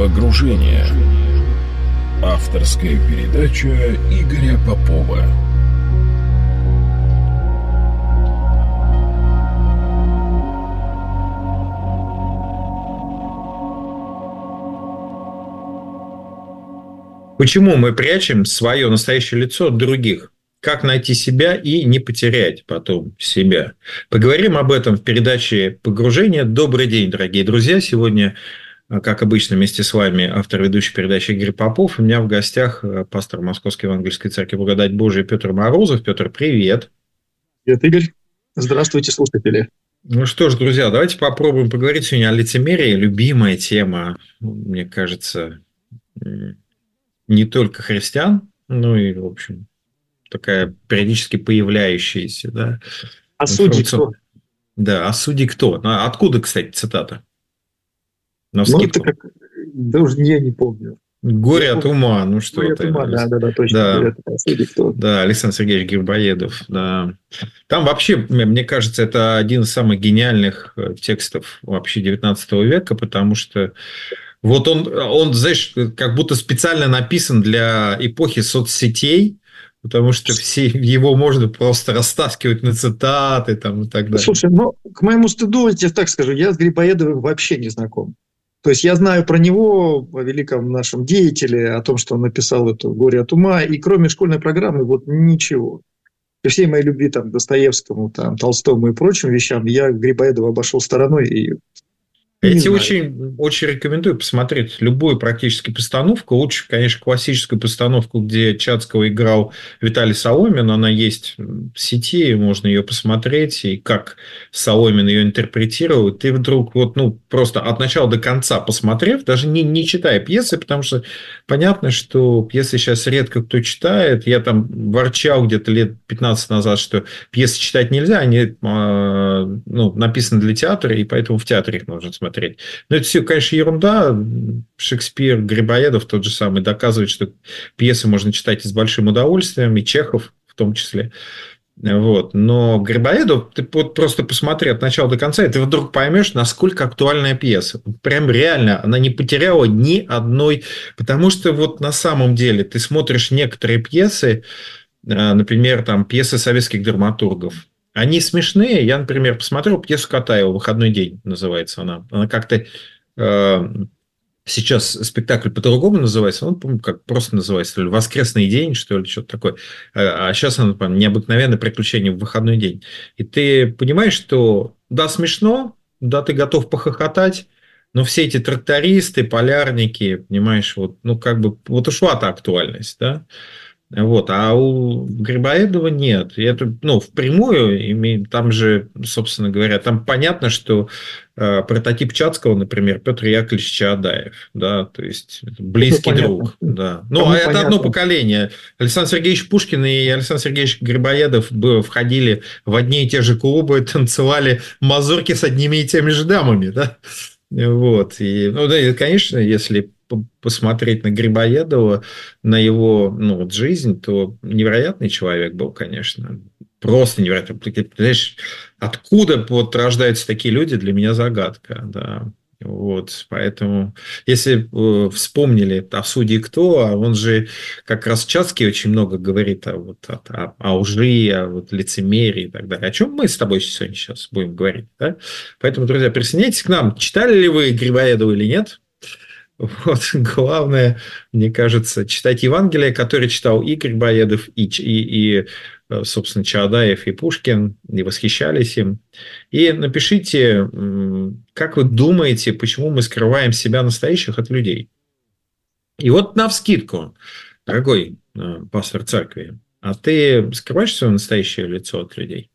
Погружение. Авторская передача Игоря Попова. Почему мы прячем свое настоящее лицо от других? Как найти себя и не потерять потом себя? Поговорим об этом в передаче «Погружение». Добрый день, дорогие друзья. Сегодня как обычно, вместе с вами автор ведущей передачи Игорь Попов. У меня в гостях э, пастор Московской Евангельской Церкви Благодать Божия Петр Морозов. Петр, привет. Привет, Игорь. Здравствуйте, слушатели. Ну что ж, друзья, давайте попробуем поговорить сегодня о лицемерии. Любимая тема, мне кажется, не только христиан, ну и, в общем, такая периодически появляющаяся. Да, а судьи кто? Да, а судьи кто? А откуда, кстати, цитата? На ну, это как... Да уже я не помню. Горе я от ума, ну что Горе от ума, да, да, да, точно. Да, Горе от да Александр Сергеевич Грибоедов, да. Там вообще, мне кажется, это один из самых гениальных э, текстов вообще 19 века, потому что вот он, он, знаешь, как будто специально написан для эпохи соцсетей, потому что все его можно просто растаскивать на цитаты там, и так далее. Слушай, ну, к моему стыду, я тебе так скажу, я с Грибоедовым вообще не знаком. То есть я знаю про него, о великом нашем деятеле, о том, что он написал эту «Горе от ума», и кроме школьной программы вот ничего. При всей моей любви там, Достоевскому, там, Толстому и прочим вещам, я Грибоедова обошел стороной и я тебе очень, очень рекомендую посмотреть любую практически постановку. Лучше, конечно, классическую постановку, где Чацкого играл Виталий Соломин. Она есть в сети, можно ее посмотреть. И как Соломин ее интерпретировал. Ты вдруг вот, ну, просто от начала до конца посмотрев, даже не, не читая пьесы, потому что понятно, что пьесы сейчас редко кто читает. Я там ворчал где-то лет 15 назад, что пьесы читать нельзя. Они а, ну, написаны для театра, и поэтому в театре их нужно смотреть смотреть. Но это все, конечно, ерунда. Шекспир, Грибоедов тот же самый доказывает, что пьесы можно читать и с большим удовольствием, и Чехов в том числе. Вот. Но Грибоедов, ты вот просто посмотри от начала до конца, и ты вдруг поймешь, насколько актуальная пьеса. Прям реально, она не потеряла ни одной... Потому что вот на самом деле ты смотришь некоторые пьесы, э, например, там пьесы советских драматургов, они смешные. Я, например, посмотрел пьесу Катаева «Выходной день» называется она. Она как-то э, сейчас спектакль по-другому называется. Он, помню, как просто называется. То ли «Воскресный день», что ли, что-то такое. А, а сейчас она, по «Необыкновенное приключение в выходной день». И ты понимаешь, что да, смешно, да, ты готов похохотать, но все эти трактористы, полярники, понимаешь, вот, ну, как бы, вот ушла-то актуальность, да. Вот, а у Грибоедова нет. И это, ну, впрямую, там же, собственно говоря, там понятно, что э, прототип Чацкого, например, Петр Яковлевич Чаадаев, да, то есть близкий это друг, да. Ну, Кому это понятно. одно поколение. Александр Сергеевич Пушкин и Александр Сергеевич Грибоедов входили в одни и те же клубы, танцевали мазурки с одними и теми же дамами, да. Вот. И, ну, да, и, конечно, если посмотреть на Грибоедова, на его ну, вот жизнь, то невероятный человек был, конечно. Просто невероятно. Знаешь, откуда вот рождаются такие люди, для меня загадка. Да. Вот, поэтому, если э, вспомнили о судьи кто, а он же как раз Чацкий очень много говорит о, вот, о, о, о лжи, о вот, лицемерии и так далее. О чем мы с тобой сегодня сейчас будем говорить. Да? Поэтому, друзья, присоединяйтесь к нам. Читали ли вы Грибоедова или нет? Вот, главное, мне кажется, читать Евангелие, которое читал Игорь Боедов и, и, и, собственно, Чаадаев и Пушкин, и восхищались им. И напишите, как вы думаете, почему мы скрываем себя настоящих от людей. И вот на вскидку, дорогой э, пастор церкви, а ты скрываешь свое настоящее лицо от людей?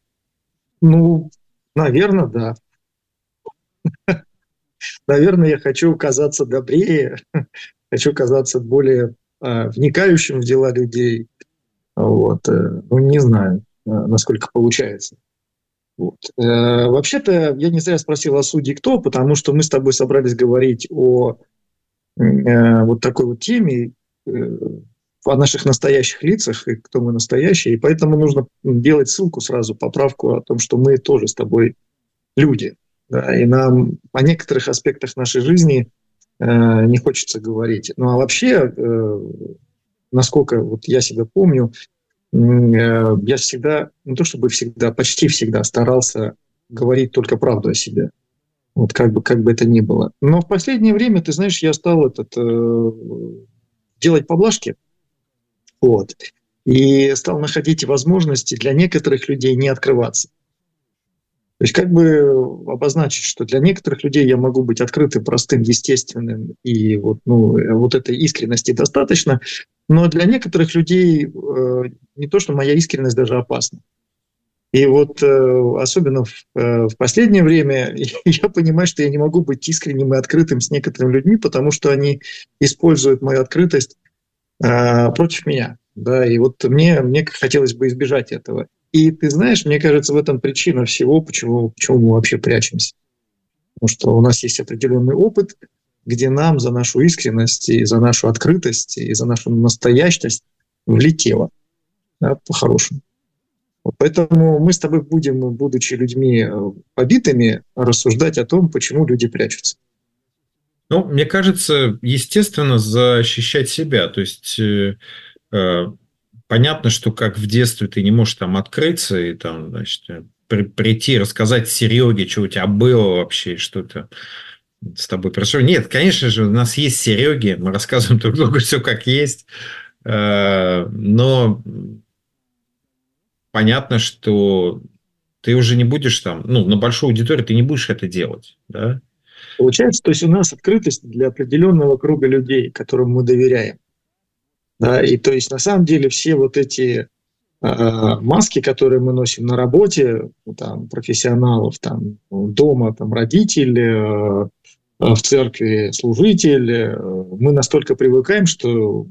Ну, наверное, да наверное, я хочу казаться добрее, хочу казаться более э, вникающим в дела людей. Вот. Э, ну, не знаю, э, насколько получается. Вот. Э, вообще-то, я не зря спросил о судье кто, потому что мы с тобой собрались говорить о э, вот такой вот теме, о наших настоящих лицах и кто мы настоящие, и поэтому нужно делать ссылку сразу, поправку о том, что мы тоже с тобой люди. Да, и нам о некоторых аспектах нашей жизни не хочется говорить. Ну а вообще, насколько вот я себя помню, я всегда, не то чтобы всегда, почти всегда старался говорить только правду о себе. Вот как бы, как бы это ни было. Но в последнее время, ты знаешь, я стал этот, э, делать поблажки. Вот. И стал находить возможности для некоторых людей не открываться. То есть как бы обозначить, что для некоторых людей я могу быть открытым, простым, естественным, и вот, ну, вот этой искренности достаточно, но для некоторых людей э, не то, что моя искренность даже опасна. И вот э, особенно в, э, в последнее время я понимаю, что я не могу быть искренним и открытым с некоторыми людьми, потому что они используют мою открытость э, против меня. Да, и вот мне, мне хотелось бы избежать этого. И ты знаешь, мне кажется, в этом причина всего, почему, почему мы вообще прячемся. Потому что у нас есть определенный опыт, где нам за нашу искренность и за нашу открытость и за нашу настоящность влетело. Да, по-хорошему. Поэтому мы с тобой будем, будучи людьми э, побитыми, рассуждать о том, почему люди прячутся. Ну, мне кажется, естественно, защищать себя. То есть э, э, понятно, что как в детстве ты не можешь там открыться и там, значит, при, прийти, рассказать Сереге, что у тебя было вообще, что-то с тобой прошло. Нет, конечно же, у нас есть Сереги, мы рассказываем друг другу все как есть, э, но понятно, что ты уже не будешь там, ну, на большую аудиторию ты не будешь это делать, да? Получается, то есть у нас открытость для определенного круга людей, которым мы доверяем. Да, и то есть на самом деле все вот эти э, маски, которые мы носим на работе, там, профессионалов, там, дома, там, родитель, э, в церкви служитель, э, мы настолько привыкаем, что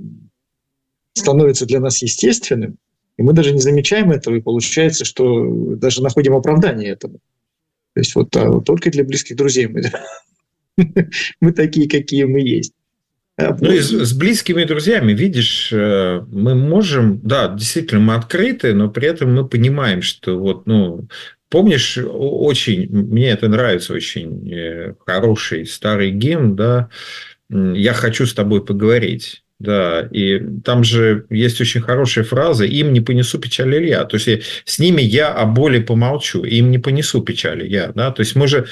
становится для нас естественным, и мы даже не замечаем этого, и получается, что даже находим оправдание этому. То есть вот а, только для близких друзей мы, мы такие, какие мы есть. А, ну и с, с близкими друзьями, видишь, э, мы можем, да, действительно, мы открыты, но при этом мы понимаем, что вот, ну, помнишь, очень, мне это нравится, очень э, хороший старый гимн, да, «Я хочу с тобой поговорить». Да, и там же есть очень хорошая фраза «им не понесу печали я». То есть, с ними я о боли помолчу, им не понесу печали я. Да? То есть, мы же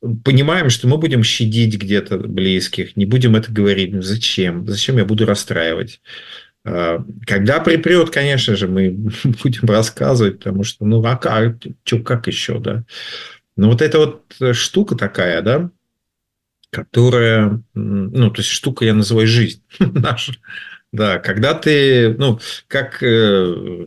понимаем, что мы будем щадить где-то близких, не будем это говорить. Ну, зачем? Зачем я буду расстраивать? А, когда припрет, конечно же, мы будем рассказывать, потому что, ну, а как, что, как еще, да? Но вот эта вот штука такая, да, которая, ну, то есть штука я называю жизнь наша. Да, когда ты, ну, как, э,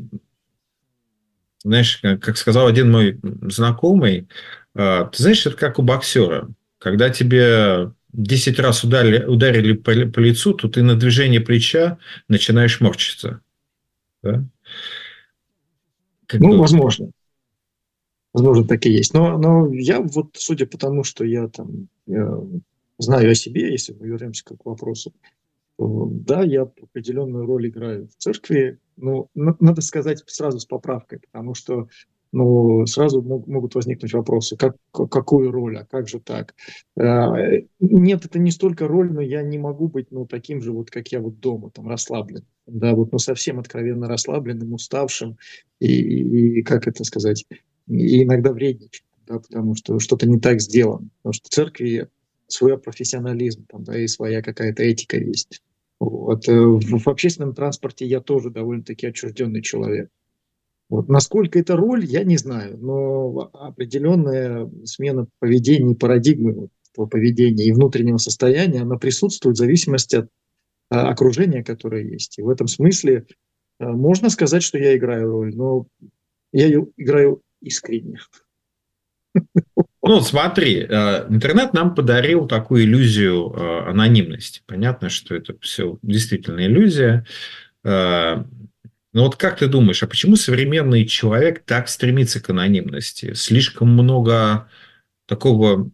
знаешь, как сказал один мой знакомый, э, ты знаешь, это как у боксера. Когда тебе 10 раз ударили, ударили по, по лицу, то ты на движение плеча начинаешь морщиться. Да? Как ну, бы... возможно. Возможно, так и есть. Но, но я вот, судя по тому, что я там знаю о себе, если мы вернемся к вопросу, то, да, я определенную роль играю в церкви, но надо сказать сразу с поправкой, потому что ну, сразу могут возникнуть вопросы, как, какую роль, а как же так? Э, нет, это не столько роль, но я не могу быть ну, таким же, вот, как я вот дома, там, расслабленным, да, вот, ну, совсем откровенно расслабленным, уставшим, и, и, и как это сказать, и иногда вредничать, да, потому что что-то не так сделано. Потому что в церкви свой профессионализм, там, да, и своя какая-то этика есть. Вот. Э, в, в общественном транспорте я тоже довольно-таки отчужденный человек. Вот. Насколько это роль, я не знаю, но определенная смена поведения, парадигмы вот, этого поведения и внутреннего состояния, она присутствует в зависимости от а, окружения, которое есть. И в этом смысле а, можно сказать, что я играю роль, но я ее играю искренне. Ну, смотри, э, интернет нам подарил такую иллюзию э, анонимности. Понятно, что это все действительно иллюзия. Но вот как ты думаешь, а почему современный человек так стремится к анонимности? Слишком много такого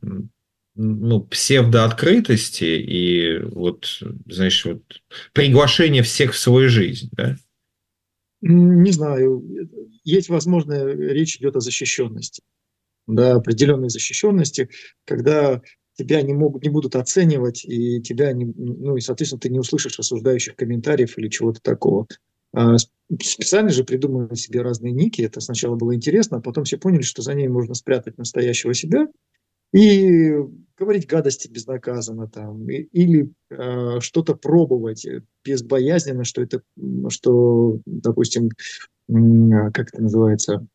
ну, псевдооткрытости и вот, знаешь, вот приглашение всех в свою жизнь, да? Не знаю. Есть, возможно, речь идет о защищенности да, определенной защищенности, когда тебя не, могут, не будут оценивать, и тебя не, ну и, соответственно, ты не услышишь осуждающих комментариев или чего-то такого. А специально же придумывали себе разные ники. Это сначала было интересно, а потом все поняли, что за ней можно спрятать настоящего себя и говорить гадости безнаказанно там, или э, что-то пробовать безбоязненно, что это, что, допустим, как это называется,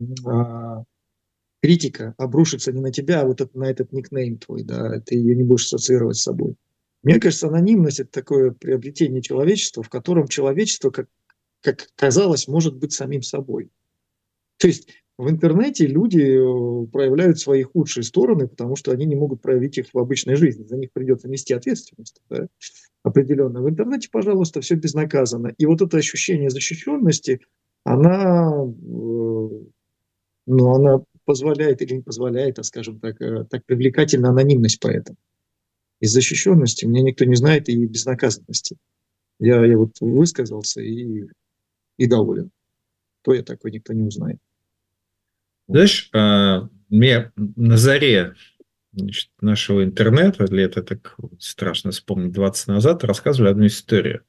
э, критика обрушится не на тебя, а вот на этот никнейм твой, да, ты ее не будешь ассоциировать с собой. Мне кажется, анонимность – это такое приобретение человечества, в котором человечество, как, как казалось, может быть самим собой. То есть в интернете люди э, проявляют свои худшие стороны, потому что они не могут проявить их в обычной жизни. За них придется нести ответственность да, определенно. В интернете, пожалуйста, все безнаказанно. И вот это ощущение защищенности, она, э, ну, она позволяет или не позволяет, а скажем так, э, так привлекательна анонимность поэтому из защищенности, меня никто не знает, и безнаказанности. Я, я вот высказался и, и доволен. То я такой никто не узнает. Знаешь, а, мне на заре значит, нашего интернета, лет это так страшно вспомнить, 20 назад, рассказывали одну историю.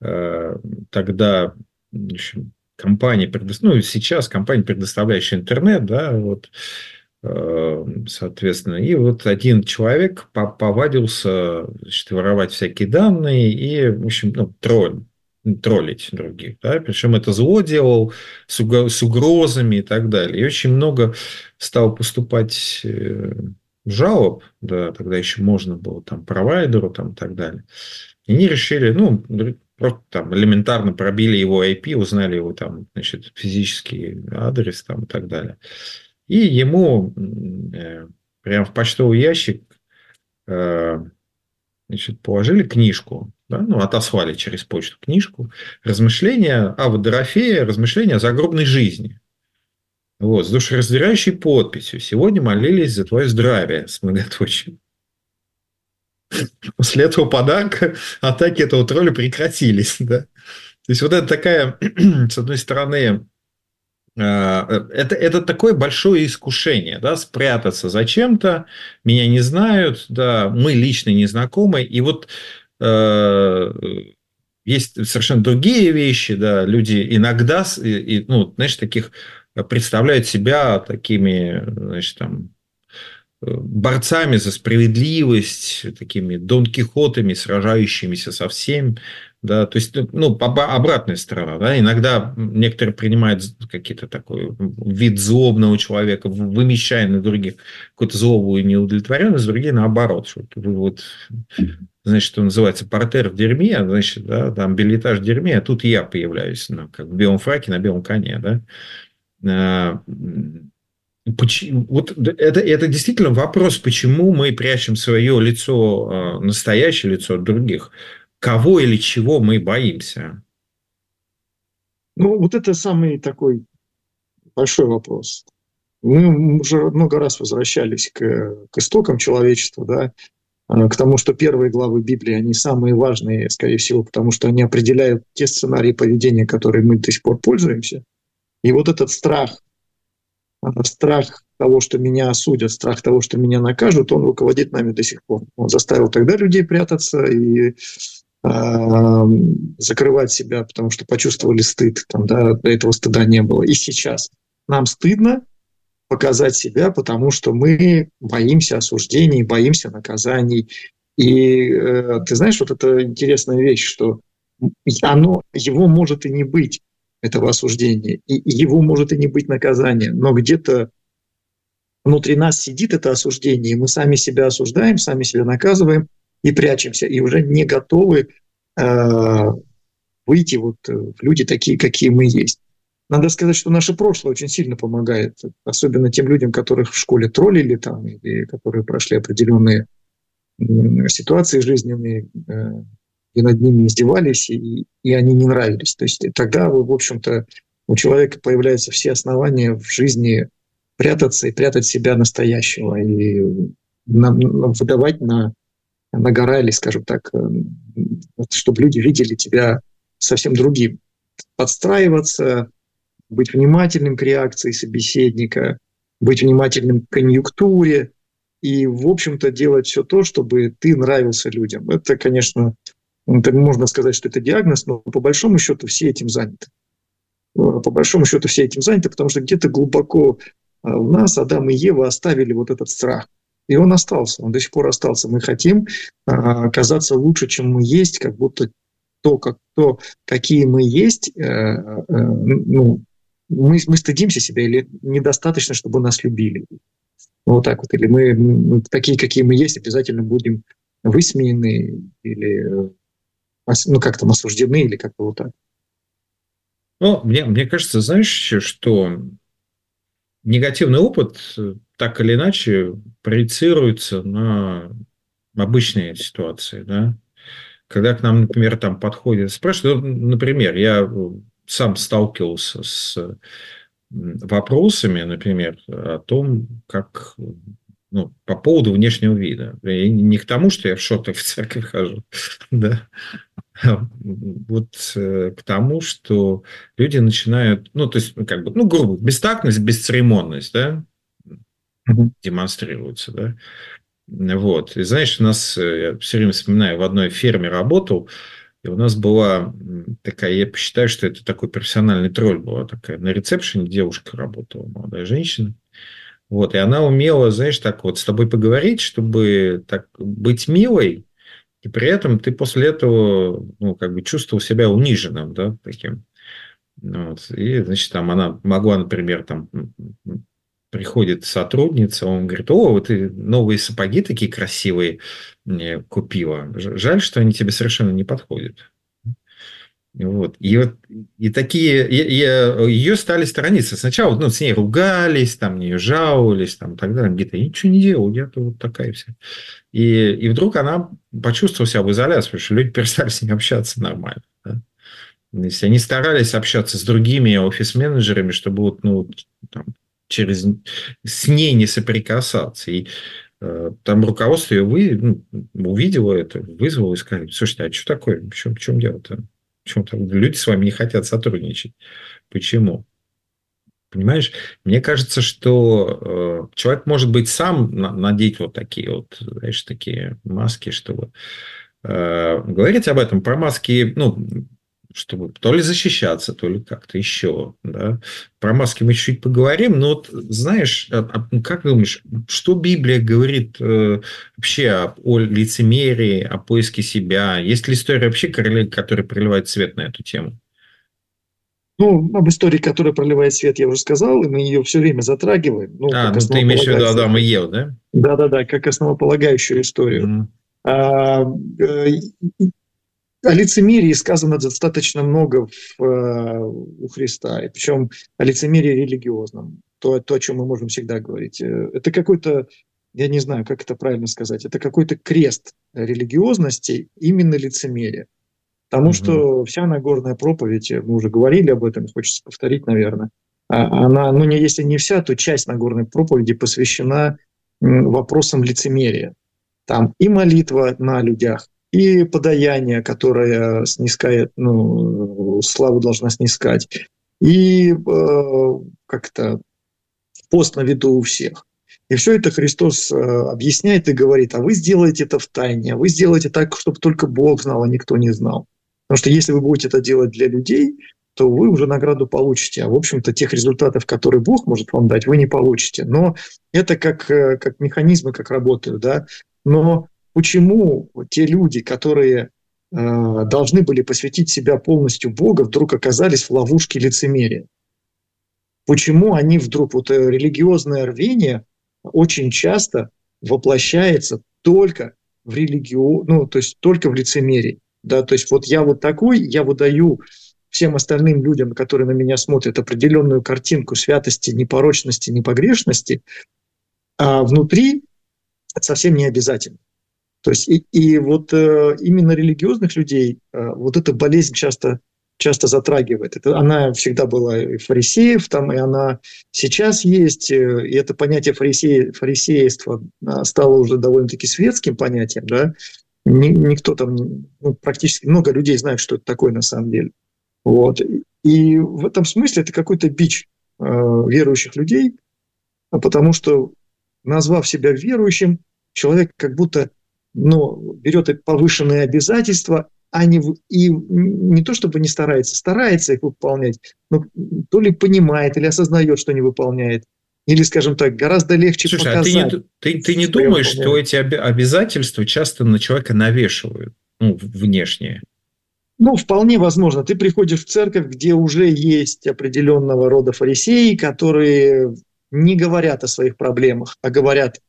А, тогда общем, компания, ну, сейчас компания, предоставляющая интернет, да, вот, соответственно. И вот один человек повадился значит, воровать всякие данные и, в общем, ну, тролль троллить других. Да? Причем это зло делал с, угрозами и так далее. И очень много стало поступать э, жалоб, да, тогда еще можно было там провайдеру там, и так далее. И они решили, ну, просто там элементарно пробили его IP, узнали его там, значит, физический адрес там и так далее. И ему э, прямо в почтовый ящик э, значит, положили книжку, да, ну, отослали через почту книжку, размышления о Водорофее, размышления о загробной жизни. Вот, с душераздирающей подписью. Сегодня молились за твое здравие, с многоточием. После этого подарка атаки этого тролля прекратились. Да? То есть, вот это такая, с одной стороны, это, это такое большое искушение, да, спрятаться зачем-то, меня не знают, да, мы лично не знакомы, и вот э, есть совершенно другие вещи, да, люди иногда, и, ну, знаешь, таких представляют себя такими, значит, там, борцами за справедливость, такими Дон Кихотами, сражающимися со всем, да, то есть, ну, обратная сторона, да, иногда некоторые принимают какие-то такой вид злобного человека, вымещая на других какую-то злобу и неудовлетворенность, другие наоборот, что вот, значит, что называется, портер в дерьме, значит, да, там билетаж в дерьме, а тут я появляюсь, ну, как в белом фраке на белом коне, да, а, Почему, вот это, это действительно вопрос, почему мы прячем свое лицо, а, настоящее лицо от других кого или чего мы боимся? Ну, вот это самый такой большой вопрос. Мы уже много раз возвращались к, к истокам человечества, да, а, к тому, что первые главы Библии, они самые важные, скорее всего, потому что они определяют те сценарии поведения, которые мы до сих пор пользуемся. И вот этот страх, а, страх того, что меня осудят, страх того, что меня накажут, он руководит нами до сих пор. Он заставил тогда людей прятаться и закрывать себя, потому что почувствовали стыд, там, да, до этого стыда не было. И сейчас нам стыдно показать себя, потому что мы боимся осуждений, боимся наказаний. И э, ты знаешь, вот это интересная вещь, что оно, его может и не быть, этого осуждения, и его может и не быть наказания, но где-то внутри нас сидит это осуждение, и мы сами себя осуждаем, сами себя наказываем, и прячемся, и уже не готовы э, выйти вот э, в люди такие, какие мы есть. Надо сказать, что наше прошлое очень сильно помогает, особенно тем людям, которых в школе троллили там, или которые прошли определенные ситуации жизненные, э, и над ними издевались, и, и они не нравились. То есть тогда, в общем-то, у человека появляются все основания в жизни прятаться и прятать себя настоящего, и на, на, выдавать на нагорали, скажем так, э, чтобы люди видели тебя совсем другим. Подстраиваться, быть внимательным к реакции собеседника, быть внимательным к конъюнктуре, и, в общем-то, делать все то, чтобы ты нравился людям. Это, конечно, это можно сказать, что это диагноз, но по большому счету все этим заняты. По большому счету все этим заняты, потому что где-то глубоко а, у нас Адам и Ева оставили вот этот страх. И он остался, он до сих пор остался. Мы хотим а, казаться лучше, чем мы есть, как будто то, как, то какие мы есть, э, э, ну, мы, мы стыдимся себя или недостаточно, чтобы нас любили. Вот так вот. Или мы, мы такие, какие мы есть, обязательно будем высмеяны или ну, как там осуждены или как-то вот так. Ну, мне, мне кажется, знаешь, что негативный опыт так или иначе проецируется на обычные ситуации, да. Когда к нам, например, там подходит, спрашивают, ну, например, я сам сталкивался с вопросами, например, о том, как ну, по поводу внешнего вида. И не к тому, что я в шортах в церковь хожу, да, вот э, к тому, что люди начинают, ну, то есть, как бы, ну, грубо, бестактность, бесцеремонность, да, угу. демонстрируется, да. Вот. И знаешь, у нас, э, я все время вспоминаю, в одной ферме работал, и у нас была такая, я посчитаю, что это такой профессиональный тролль была такая. На ресепшене девушка работала, молодая женщина. Вот, и она умела, знаешь, так вот с тобой поговорить, чтобы так быть милой, и при этом ты после этого, ну, как бы чувствовал себя униженным, да, таким. Вот. И, значит, там она могла, например, там приходит сотрудница, он говорит, о, вот ты новые сапоги такие красивые купила. Жаль, что они тебе совершенно не подходят. Вот. И, вот, и такие, и, и, ее стали сторониться. Сначала ну, с ней ругались, там, нее жаловались, там, и так далее. Где-то я ничего не делал, я-то вот такая вся. И, и вдруг она почувствовала себя в изоляции, потому что люди перестали с ней общаться нормально. Да? Если они старались общаться с другими офис-менеджерами, чтобы вот, ну, там, через с ней не соприкасаться. И э, там руководство ее вы, ну, увидело это, вызвало и сказали, слушайте, а что такое? В чем, в чем дело-то? Почему-то люди с вами не хотят сотрудничать. Почему? Понимаешь, мне кажется, что э, человек может быть сам надеть вот такие вот, знаешь, такие маски, чтобы э, говорить об этом. Про маски, ну, чтобы то ли защищаться, то ли как-то еще. Да? Про маски мы чуть-чуть поговорим, но вот знаешь, а, а, как думаешь, что Библия говорит э, вообще о, о лицемерии, о поиске себя? Есть ли история вообще, которая проливает свет на эту тему? Ну, об истории, которая проливает свет, я уже сказал, и мы ее все время затрагиваем. Ну, а, ну ты имеешь в виду Адам и Ев, да? Да-да-да, как основополагающую историю. Mm-hmm. А, э, о лицемерии сказано достаточно много в, э, у Христа, и причем о лицемерии религиозном, то, то, о чем мы можем всегда говорить. Э, это какой-то, я не знаю, как это правильно сказать, это какой-то крест религиозности, именно лицемерия. Потому mm-hmm. что вся Нагорная проповедь, мы уже говорили об этом, хочется повторить, наверное, а, она, ну, не, если не вся, то часть Нагорной проповеди посвящена вопросам лицемерия. Там и молитва на людях, и подаяние, которое снискает, ну, славу должна снискать, и э, как-то пост на виду у всех. И все это Христос э, объясняет и говорит, а вы сделаете это в тайне, а вы сделаете так, чтобы только Бог знал, а никто не знал. Потому что если вы будете это делать для людей, то вы уже награду получите. А в общем-то тех результатов, которые Бог может вам дать, вы не получите. Но это как, э, как механизмы, как работают. Да? Но почему те люди, которые э, должны были посвятить себя полностью Богу, вдруг оказались в ловушке лицемерия? Почему они вдруг, вот э, религиозное рвение очень часто воплощается только в религию, ну, то есть только в лицемерии. Да, то есть вот я вот такой, я выдаю всем остальным людям, которые на меня смотрят, определенную картинку святости, непорочности, непогрешности, а внутри это совсем не обязательно. То есть и, и вот э, именно религиозных людей э, вот эта болезнь часто часто затрагивает. Это, она всегда была и фарисеев, там, и она сейчас есть, э, и это понятие фарисеи, фарисеевства а, стало уже довольно-таки светским понятием, да, Ни, никто там, ну, практически много людей знают, что это такое на самом деле. Вот. И в этом смысле это какой-то бич э, верующих людей, потому что назвав себя верующим, человек как будто ну, берет повышенные обязательства, а не, и не то чтобы не старается, старается их выполнять, но то ли понимает или осознает, что не выполняет. Или, скажем так, гораздо легче Слушай, показать. А ты, не, ты, ты не думаешь, что эти обязательства часто на человека навешивают, ну, внешние? Ну, вполне возможно. Ты приходишь в церковь, где уже есть определенного рода фарисеи, которые не говорят о своих проблемах, а говорят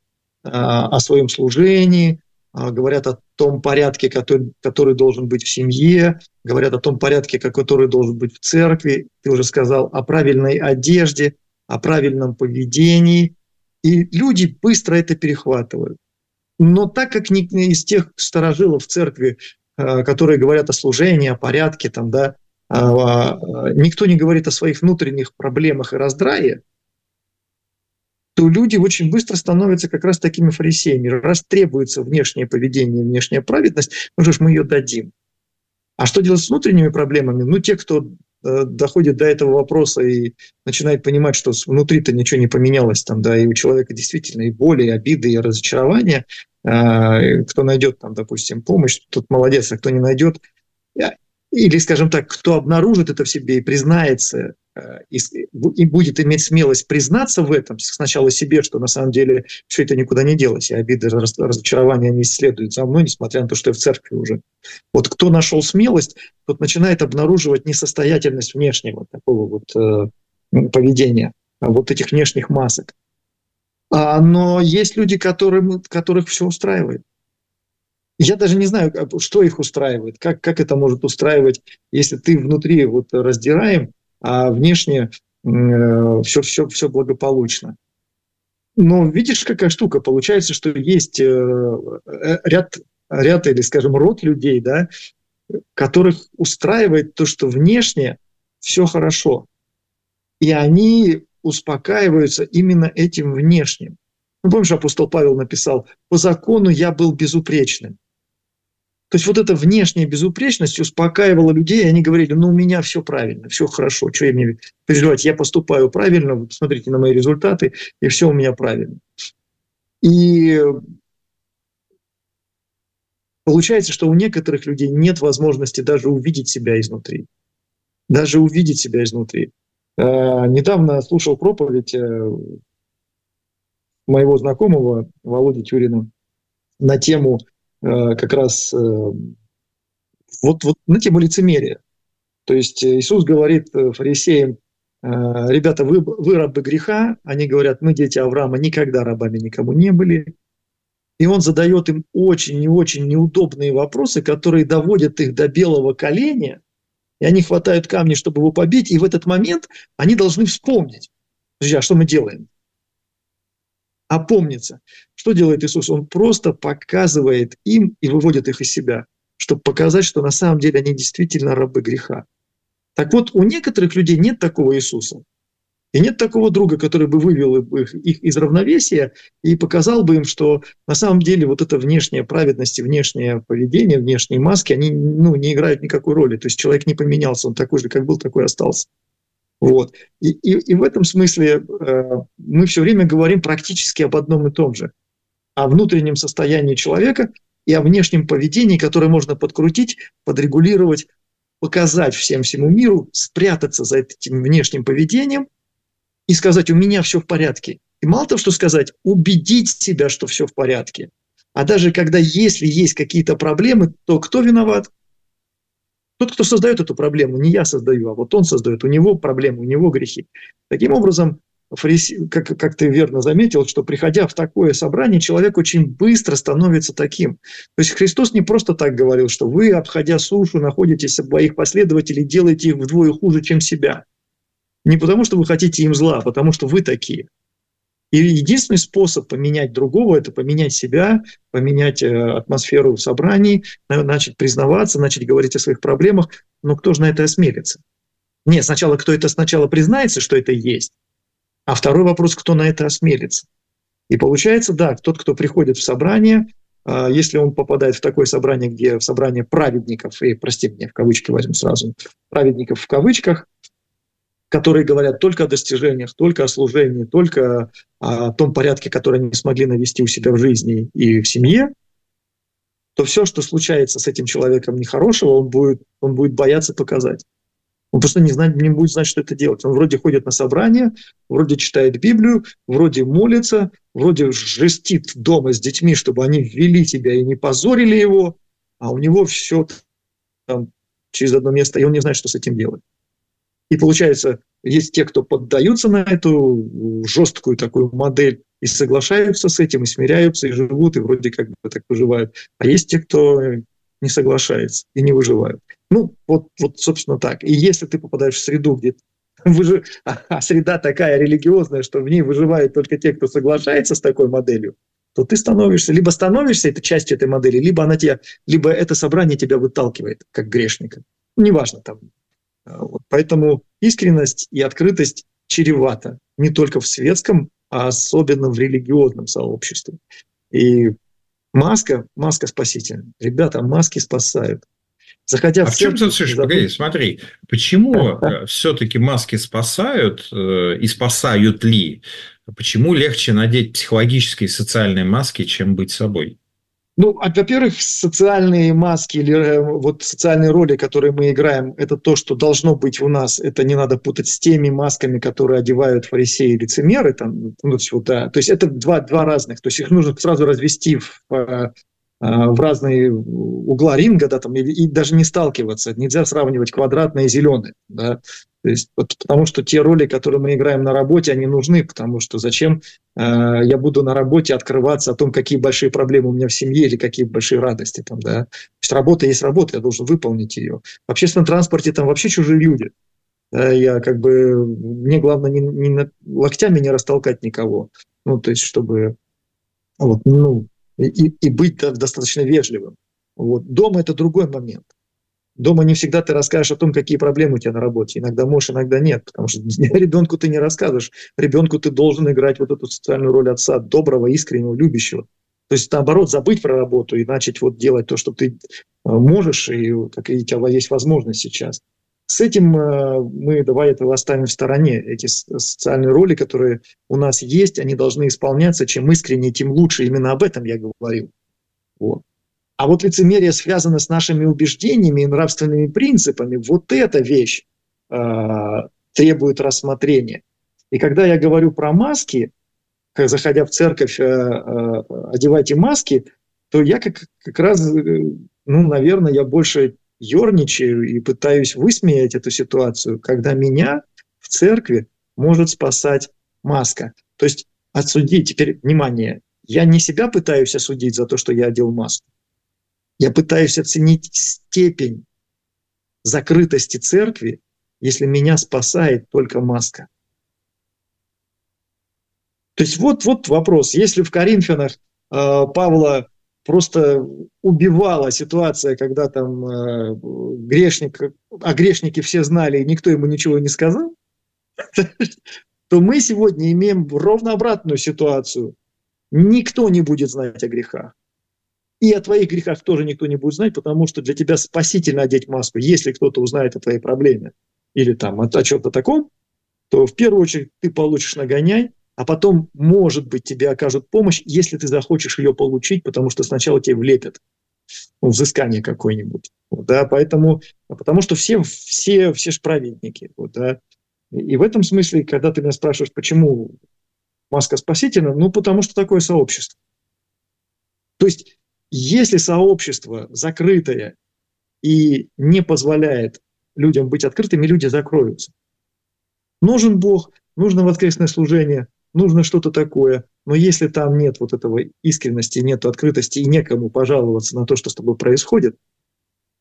а, о своем служении, говорят о том порядке, который, который должен быть в семье, говорят о том порядке, который должен быть в церкви. Ты уже сказал о правильной одежде, о правильном поведении. И люди быстро это перехватывают. Но так как не из тех старожилов в церкви Э, которые говорят о служении, о порядке, там, да, а, а, никто не говорит о своих внутренних проблемах и раздрае, то люди очень быстро становятся как раз такими фарисеями. Раз требуется внешнее поведение, внешняя праведность, ну что ж, мы ее дадим. А что делать с внутренними проблемами? Ну, те, кто э, доходит до этого вопроса и начинает понимать, что внутри-то ничего не поменялось, там, да, и у человека действительно и боли, и обиды, и разочарования, а, кто найдет там, допустим, помощь, тот молодец, а кто не найдет, или, скажем так, кто обнаружит это в себе и признается, и, и будет иметь смелость признаться в этом сначала себе, что на самом деле все это никуда не делось, и обиды, разочарования, они следуют за мной, несмотря на то, что я в церкви уже. Вот кто нашел смелость, тот начинает обнаруживать несостоятельность внешнего такого вот э, поведения, вот этих внешних масок. А, но есть люди, которым, которых все устраивает. Я даже не знаю, что их устраивает, как, как это может устраивать, если ты внутри вот раздираем, а внешне все, все, все благополучно. Но видишь, какая штука? Получается, что есть э, э, ряд, ряд или, скажем, род людей, да, которых устраивает то, что внешне все хорошо. И они успокаиваются именно этим внешним. Ну, помнишь, апостол Павел написал, по закону я был безупречным. То есть вот эта внешняя безупречность успокаивала людей, и они говорили, ну у меня все правильно, все хорошо, что я мне переживать, я поступаю правильно, посмотрите на мои результаты, и все у меня правильно. И получается, что у некоторых людей нет возможности даже увидеть себя изнутри. Даже увидеть себя изнутри. Э, недавно слушал проповедь э, моего знакомого Володи Тюрина на тему как раз вот, вот на тему лицемерия. То есть Иисус говорит фарисеям, ребята, вы, вы рабы греха, они говорят, мы дети Авраама, никогда рабами никому не были. И он задает им очень и очень неудобные вопросы, которые доводят их до белого коленя, и они хватают камни, чтобы его побить, и в этот момент они должны вспомнить. Друзья, что мы делаем? Опомниться. Что делает Иисус? Он просто показывает им и выводит их из себя, чтобы показать, что на самом деле они действительно рабы греха. Так вот, у некоторых людей нет такого Иисуса. И нет такого друга, который бы вывел их, из равновесия и показал бы им, что на самом деле вот эта внешняя праведность и внешнее поведение, внешние маски, они ну, не играют никакой роли. То есть человек не поменялся, он такой же, как был, такой остался. Вот. И, и, и в этом смысле э, мы все время говорим практически об одном и том же. О внутреннем состоянии человека и о внешнем поведении, которое можно подкрутить, подрегулировать, показать всем всему миру, спрятаться за этим внешним поведением – и сказать, у меня все в порядке. И мало того, что сказать, убедить себя, что все в порядке. А даже когда, если есть какие-то проблемы, то кто виноват? Тот, кто создает эту проблему, не я создаю, а вот он создает, у него проблемы, у него грехи. Таким образом, фариси, как, как ты верно заметил, что приходя в такое собрание, человек очень быстро становится таким. То есть Христос не просто так говорил, что вы, обходя сушу, находитесь своих последователей, делаете их вдвое хуже, чем себя. Не потому, что вы хотите им зла, а потому что вы такие. И единственный способ поменять другого – это поменять себя, поменять э, атмосферу в собрании, начать признаваться, начать говорить о своих проблемах. Но кто же на это осмелится? Нет, сначала кто это сначала признается, что это есть, а второй вопрос, кто на это осмелится. И получается, да, тот, кто приходит в собрание, а, если он попадает в такое собрание, где в собрание праведников, и, прости меня, в кавычки возьму сразу, праведников в кавычках – которые говорят только о достижениях, только о служении, только о том порядке, который они смогли навести у себя в жизни и в семье, то все, что случается с этим человеком нехорошего, он будет, он будет бояться показать. Он просто не, знает, не будет знать, что это делать. Он вроде ходит на собрание, вроде читает Библию, вроде молится, вроде жестит дома с детьми, чтобы они ввели тебя и не позорили его, а у него все там через одно место, и он не знает, что с этим делать. И получается, есть те, кто поддаются на эту жесткую такую модель и соглашаются с этим, и смиряются, и живут, и вроде как бы так выживают. А есть те, кто не соглашается и не выживают. Ну, вот, вот собственно так. И если ты попадаешь в среду, где выжив... а среда такая религиозная, что в ней выживают только те, кто соглашается с такой моделью, то ты становишься, либо становишься этой частью этой модели, либо она тебя, либо это собрание тебя выталкивает, как грешника. Неважно там, а, вот, поэтому искренность и открытость чревата не только в светском, а особенно в религиозном сообществе. И маска, маска спасительная. Ребята, маски спасают. Заходя а в, в чем тут, слушай, погоди, смотри, почему э, все-таки маски спасают э, и спасают ли? Почему легче надеть психологические и социальные маски, чем быть собой? Ну, а, во-первых, социальные маски или э, вот социальные роли, которые мы играем, это то, что должно быть у нас. Это не надо путать с теми масками, которые одевают фарисеи и лицемеры. Там, ну, вот, да. То есть это два, два разных. То есть их нужно сразу развести в, э, а, в разные угла ринга, да, там, и, и даже не сталкиваться. Нельзя сравнивать квадратное и зеленое. Да. То есть, вот, потому что те роли, которые мы играем на работе, они нужны, потому что зачем э, я буду на работе открываться о том, какие большие проблемы у меня в семье или какие большие радости там, да. То есть работа есть работа, я должен выполнить ее. В общественном транспорте там вообще чужие люди. Да, я как бы, мне главное не, не локтями не растолкать никого. Ну, то есть, чтобы вот, ну, и, и быть достаточно вежливым. Вот. Дома это другой момент. Дома не всегда ты расскажешь о том, какие проблемы у тебя на работе. Иногда можешь, иногда нет, потому что ребенку ты не расскажешь. Ребенку ты должен играть вот эту социальную роль отца, доброго, искреннего, любящего. То есть, наоборот, забыть про работу и начать вот делать то, что ты э, можешь, и как и у тебя есть возможность сейчас. С этим э, мы давай этого оставим в стороне. Эти социальные роли, которые у нас есть, они должны исполняться. Чем искреннее, тем лучше. Именно об этом я говорил. Вот. А вот лицемерие связано с нашими убеждениями и нравственными принципами. Вот эта вещь э, требует рассмотрения. И когда я говорю про маски, заходя в церковь, э, э, одевайте маски, то я как, как раз, э, ну, наверное, я больше ерничаю и пытаюсь высмеять эту ситуацию, когда меня в церкви может спасать маска. То есть отсудить, теперь, внимание, я не себя пытаюсь осудить за то, что я одел маску. Я пытаюсь оценить степень закрытости церкви, если меня спасает только маска. То есть вот, вот вопрос. Если в Коринфянах э, Павла просто убивала ситуация, когда там э, грешник, а грешники все знали, и никто ему ничего не сказал, то мы сегодня имеем ровно обратную ситуацию. Никто не будет знать о грехах. И о твоих грехах тоже никто не будет знать, потому что для тебя спасительно одеть маску. Если кто-то узнает о твоей проблеме или там о, о чем-то таком, то в первую очередь ты получишь нагоняй, а потом, может быть, тебе окажут помощь, если ты захочешь ее получить, потому что сначала тебе влепят ну, взыскание какое-нибудь. Вот, да, поэтому, потому что все, все, все ж праведники. Вот, да. И в этом смысле, когда ты меня спрашиваешь, почему маска спасительна, ну, потому что такое сообщество. То есть, если сообщество закрытое и не позволяет людям быть открытыми, люди закроются. Нужен Бог, нужно воскресное служение – нужно что-то такое. Но если там нет вот этого искренности, нет открытости и некому пожаловаться на то, что с тобой происходит,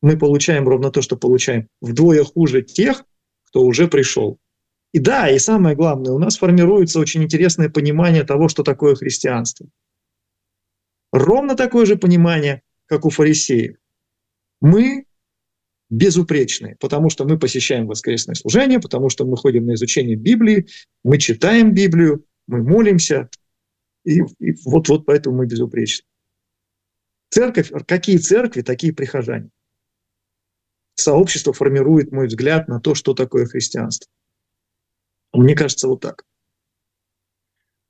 мы получаем ровно то, что получаем. Вдвое хуже тех, кто уже пришел. И да, и самое главное, у нас формируется очень интересное понимание того, что такое христианство. Ровно такое же понимание, как у фарисеев. Мы безупречные, потому что мы посещаем воскресное служение, потому что мы ходим на изучение Библии, мы читаем Библию, мы молимся, и, и вот, вот поэтому мы безупречны. Церковь, какие церкви, такие прихожане. Сообщество формирует мой взгляд на то, что такое христианство. Мне кажется, вот так.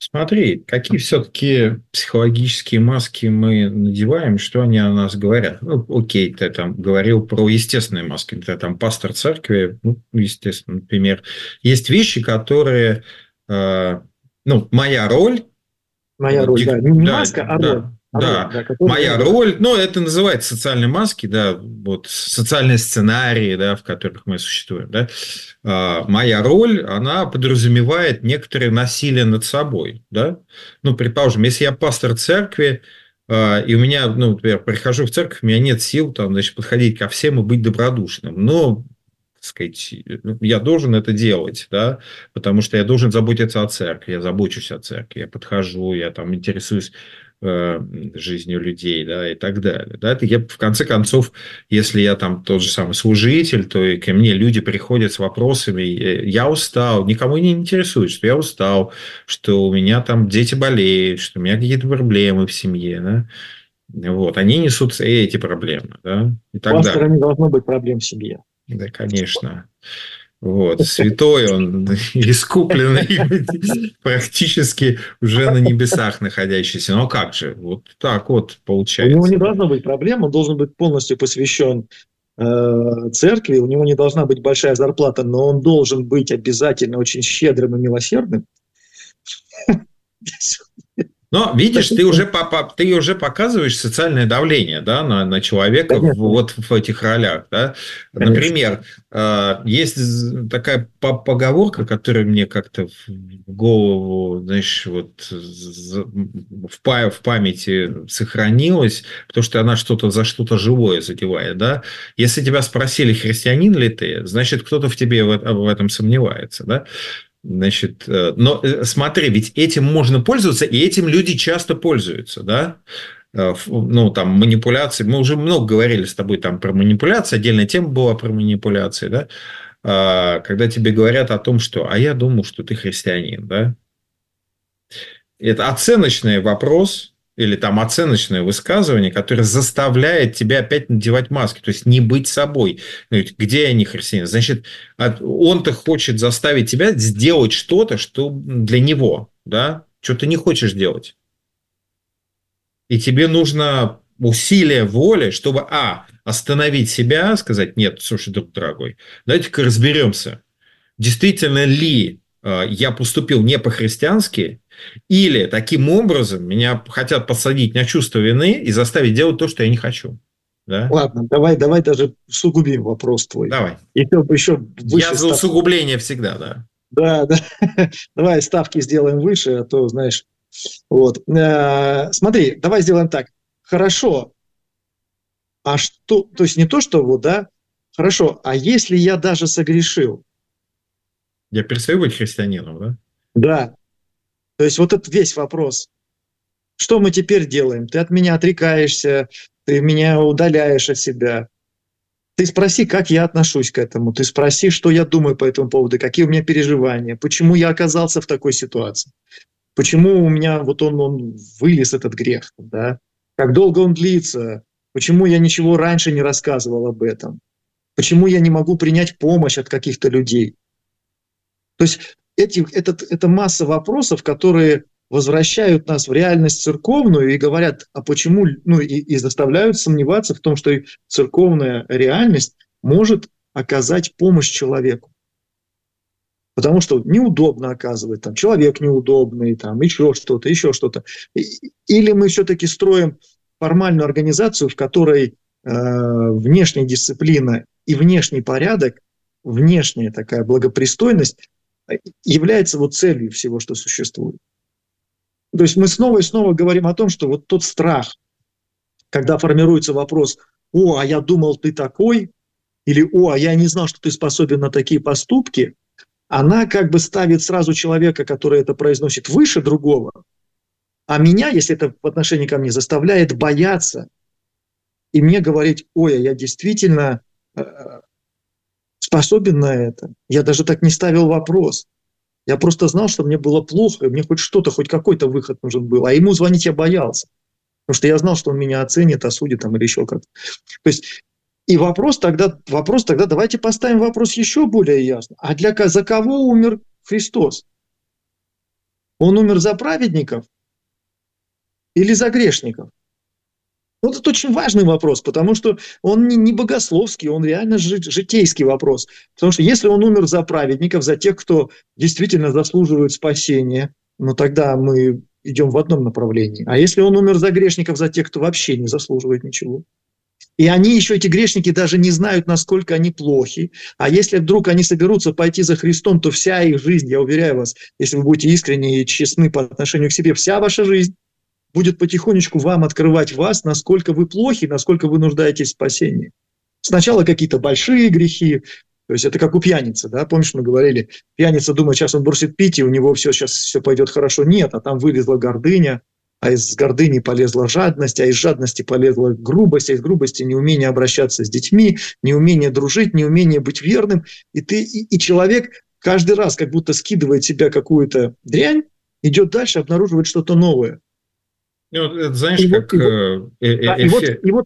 Смотри, какие все-таки психологические маски мы надеваем, что они о нас говорят. Ну, окей, ты там говорил про естественные маски, ты там пастор церкви, ну, естественно, например. Есть вещи, которые, э, ну, моя роль. Моя роль, да, не да, маска, а роль. Да, да, моя роль, ну, это называется социальные маски, да, вот социальные сценарии, да, в которых мы существуем, да. А, моя роль, она подразумевает некоторое насилие над собой, да. Ну, предположим, если я пастор церкви, а, и у меня, ну, например, прихожу в церковь, у меня нет сил, там, значит, подходить ко всем и быть добродушным, но сказать, я должен это делать, да, потому что я должен заботиться о церкви, я забочусь о церкви, я подхожу, я там интересуюсь жизнью людей, да, и так далее. Да, это я, в конце концов, если я там тот же самый служитель, то и ко мне люди приходят с вопросами, я устал, никому не интересует, что я устал, что у меня там дети болеют, что у меня какие-то проблемы в семье, да, вот, они несут эти проблемы, да, и так далее. не должно быть проблем в семье. Да, конечно. Вот, святой он, искупленный, практически уже на небесах находящийся. Но как же? Вот так вот получается. У него не должно быть проблем, он должен быть полностью посвящен э, церкви, у него не должна быть большая зарплата, но он должен быть обязательно очень щедрым и милосердным. Но видишь, ты уже, ты уже показываешь социальное давление да, на, на человека в, вот в этих ролях. Да? Например, э, есть такая поговорка, которая мне как-то в голову, знаешь, вот в, в памяти сохранилась, потому что она что-то за что-то живое задевает. Да? Если тебя спросили, христианин ли ты, значит, кто-то в тебе в, в этом сомневается. Да? Значит, э, но э, смотри, ведь этим можно пользоваться, и этим люди часто пользуются, да? Э, ну, там, манипуляции. Мы уже много говорили с тобой там про манипуляции, отдельная тема была про манипуляции, да? А, когда тебе говорят о том, что, а я думаю, что ты христианин, да? Это оценочный вопрос, или там оценочное высказывание, которое заставляет тебя опять надевать маски, то есть не быть собой. Ну, где они христиане? Значит, он-то хочет заставить тебя сделать что-то, что для него, да, что ты не хочешь делать. И тебе нужно усилие воли, чтобы, а, остановить себя, сказать, нет, слушай, друг дорогой, давайте-ка разберемся, действительно ли я поступил не по-христиански, или таким образом меня хотят посадить на чувство вины и заставить делать то, что я не хочу. Да? Ладно, давай, давай даже усугубим вопрос твой. Давай. Еще, еще я за усугубление всегда, да. Да, да. давай ставки сделаем выше, а то, знаешь, вот. Э, смотри, давай сделаем так. Хорошо. А что, то есть не то, что вот, да, хорошо, а если я даже согрешил? Я перестаю быть христианином, да? Да. То есть вот это весь вопрос. Что мы теперь делаем? Ты от меня отрекаешься, ты меня удаляешь от себя. Ты спроси, как я отношусь к этому. Ты спроси, что я думаю по этому поводу, какие у меня переживания, почему я оказался в такой ситуации, почему у меня вот он, он вылез этот грех, да? как долго он длится, почему я ничего раньше не рассказывал об этом, почему я не могу принять помощь от каких-то людей. То есть эти, этот, это масса вопросов, которые возвращают нас в реальность церковную и говорят, а почему, ну и, и заставляют сомневаться в том, что церковная реальность может оказать помощь человеку. Потому что неудобно оказывать, там, человек неудобный, там, еще что-то, еще что-то. Или мы все-таки строим формальную организацию, в которой э, внешняя дисциплина и внешний порядок, внешняя такая благопристойность является вот целью всего, что существует. То есть мы снова и снова говорим о том, что вот тот страх, когда формируется вопрос, о, а я думал, ты такой, или о, а я не знал, что ты способен на такие поступки, она как бы ставит сразу человека, который это произносит, выше другого. А меня, если это в отношении ко мне, заставляет бояться и мне говорить, ой, а я действительно э, способен на это. Я даже так не ставил вопрос. Я просто знал, что мне было плохо, и мне хоть что-то, хоть какой-то выход нужен был. А ему звонить я боялся. Потому что я знал, что он меня оценит, осудит там, или еще как-то. То есть и вопрос тогда, вопрос тогда, давайте поставим вопрос еще более ясно. А для, за кого умер Христос? Он умер за праведников или за грешников? Вот это очень важный вопрос, потому что он не, не богословский, он реально житейский вопрос. Потому что если он умер за праведников, за тех, кто действительно заслуживает спасения, ну тогда мы идем в одном направлении. А если он умер за грешников, за тех, кто вообще не заслуживает ничего? И они еще, эти грешники, даже не знают, насколько они плохи. А если вдруг они соберутся пойти за Христом, то вся их жизнь, я уверяю вас, если вы будете искренне и честны по отношению к себе, вся ваша жизнь будет потихонечку вам открывать вас, насколько вы плохи, насколько вы нуждаетесь в спасении. Сначала какие-то большие грехи, то есть это как у пьяницы, да, помнишь, мы говорили, пьяница думает, сейчас он бросит пить, и у него все, сейчас все пойдет хорошо. Нет, а там вылезла гордыня, а из гордыни полезла жадность, а из жадности полезла грубость, а из грубости неумение обращаться с детьми, неумение дружить, неумение быть верным. И, ты, и, и человек каждый раз как будто скидывает себя какую-то дрянь, идет дальше, обнаруживает что-то новое. Ну, это, знаешь, и как... Вот, э, э, э, и, вот, и вот,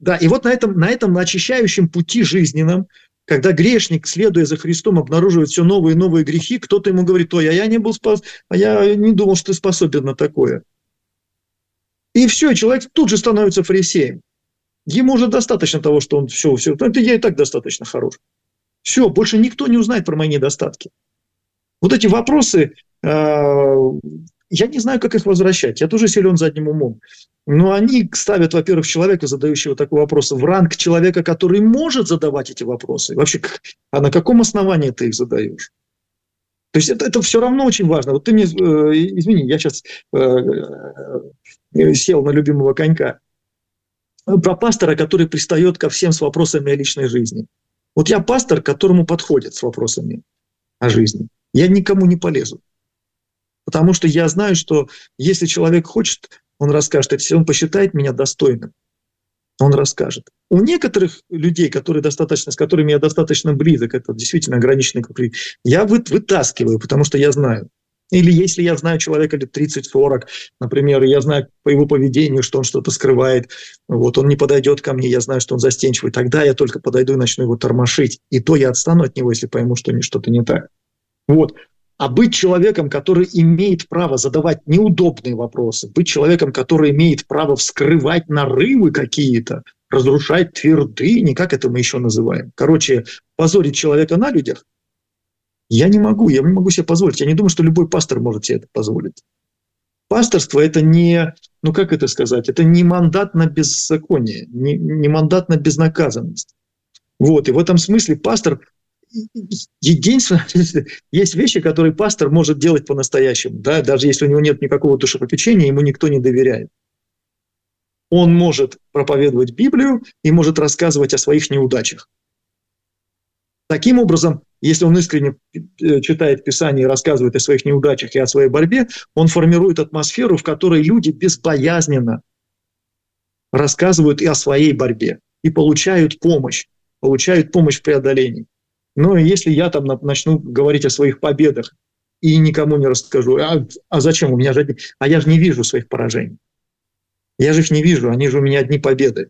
да, и вот на этом, на этом очищающем пути жизненном когда грешник, следуя за Христом, обнаруживает все новые и новые грехи, кто-то ему говорит, ой, а я не был спас, а я не думал, что ты способен на такое. И все, человек тут же становится фарисеем. Ему уже достаточно того, что он все, все, это я и так достаточно хорош. Все, больше никто не узнает про мои недостатки. Вот эти вопросы, э, я не знаю, как их возвращать. Я тоже силен задним умом. Но они ставят, во-первых, человека, задающего такой вопрос, в ранг человека, который может задавать эти вопросы. Вообще, а на каком основании ты их задаешь? То есть это, это все равно очень важно. Вот ты мне, э, извини, я сейчас э, э, сел на любимого конька. Про пастора, который пристает ко всем с вопросами о личной жизни. Вот я пастор, которому подходит с вопросами о жизни. Я никому не полезу. Потому что я знаю, что если человек хочет он расскажет, если он посчитает меня достойным, он расскажет. У некоторых людей, которые достаточно, с которыми я достаточно близок, это действительно ограниченный круг, я вы, вытаскиваю, потому что я знаю. Или если я знаю человека лет 30-40, например, я знаю по его поведению, что он что-то скрывает, вот он не подойдет ко мне, я знаю, что он застенчивый, тогда я только подойду и начну его тормошить. И то я отстану от него, если пойму, что что-то не так. Вот а быть человеком, который имеет право задавать неудобные вопросы, быть человеком, который имеет право вскрывать нарывы какие-то, разрушать твердыни, как это мы еще называем. Короче, позорить человека на людях, я не могу, я не могу себе позволить. Я не думаю, что любой пастор может себе это позволить. Пасторство – это не, ну как это сказать, это не мандат на беззаконие, не, не мандат на безнаказанность. Вот, и в этом смысле пастор единственное, есть вещи, которые пастор может делать по-настоящему, да, даже если у него нет никакого душепопечения, ему никто не доверяет. Он может проповедовать Библию и может рассказывать о своих неудачах. Таким образом, если он искренне э, читает Писание и рассказывает о своих неудачах и о своей борьбе, он формирует атмосферу, в которой люди безбоязненно рассказывают и о своей борьбе, и получают помощь, получают помощь в преодолении. Но если я там начну говорить о своих победах и никому не расскажу, а, а зачем у меня же, а я же не вижу своих поражений. Я же их не вижу, они же у меня одни победы.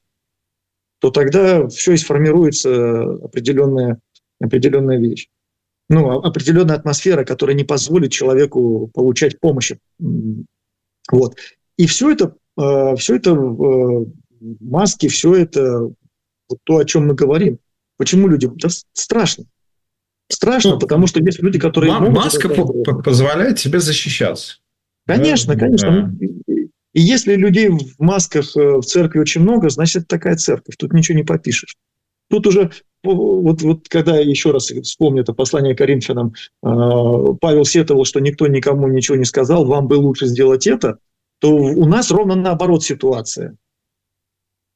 То тогда все и сформируется определенная, определенная вещь. Ну, а, определенная атмосфера, которая не позволит человеку получать помощь. Вот. И все это, э, все это э, маски, все это то, о чем мы говорим. Почему людям? Да страшно. Страшно, ну, потому что есть люди, которые... М- могут маска по- позволяет тебе защищаться. Конечно, да? конечно. Да. И если людей в масках э, в церкви очень много, значит, это такая церковь. Тут ничего не попишешь. Тут уже, вот, вот когда еще раз вспомню это послание Коринфянам, э, Павел сетовал, что никто никому ничего не сказал, вам бы лучше сделать это, то у нас ровно наоборот ситуация.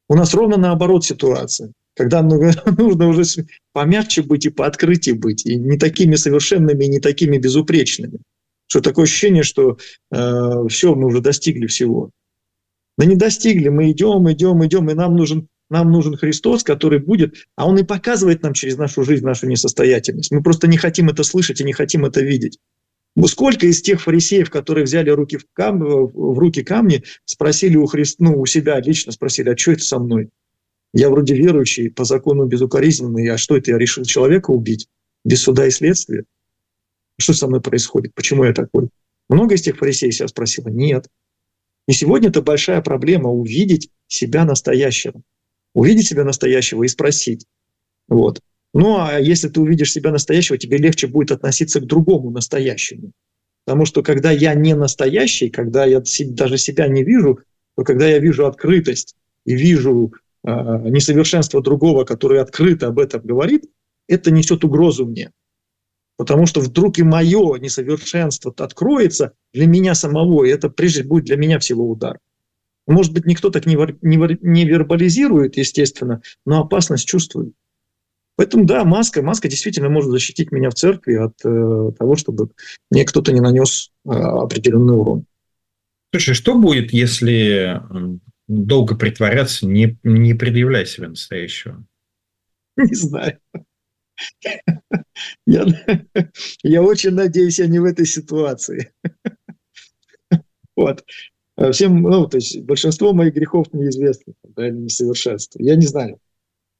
У нас ровно наоборот ситуация когда нужно уже помягче быть и пооткрытие быть, и не такими совершенными, и не такими безупречными. Что такое ощущение, что э, все, мы уже достигли всего. Да не достигли, мы идем, идем, идем, и нам нужен, нам нужен Христос, который будет, а Он и показывает нам через нашу жизнь нашу несостоятельность. Мы просто не хотим это слышать и не хотим это видеть. Сколько из тех фарисеев, которые взяли руки в, кам... в руки камни, спросили у, Христа, ну, у себя лично спросили, а что это со мной? Я вроде верующий, по закону безукоризненный, а что это, я решил человека убить без суда и следствия? Что со мной происходит? Почему я такой? Много из тех фарисеев себя спросила? Нет. И сегодня это большая проблема увидеть себя настоящего. Увидеть себя настоящего и спросить. Вот. Ну, а если ты увидишь себя настоящего, тебе легче будет относиться к другому настоящему. Потому что когда я не настоящий, когда я даже себя не вижу, то когда я вижу открытость и вижу несовершенство другого, который открыто об этом говорит, это несет угрозу мне. Потому что вдруг и мое несовершенство откроется для меня самого, и это прежде будет для меня всего удар. Может быть, никто так не, не вербализирует, естественно, но опасность чувствует. Поэтому, да, маска, маска действительно может защитить меня в церкви от э, того, чтобы мне кто-то не нанес э, определенный урон. Слушай, что будет, если долго притворяться, не, не предъявляя себя настоящего? Не знаю. Я, я очень надеюсь, я не в этой ситуации. Вот. Всем, ну, то есть большинство моих грехов неизвестны, да, или несовершенства. Я не знаю.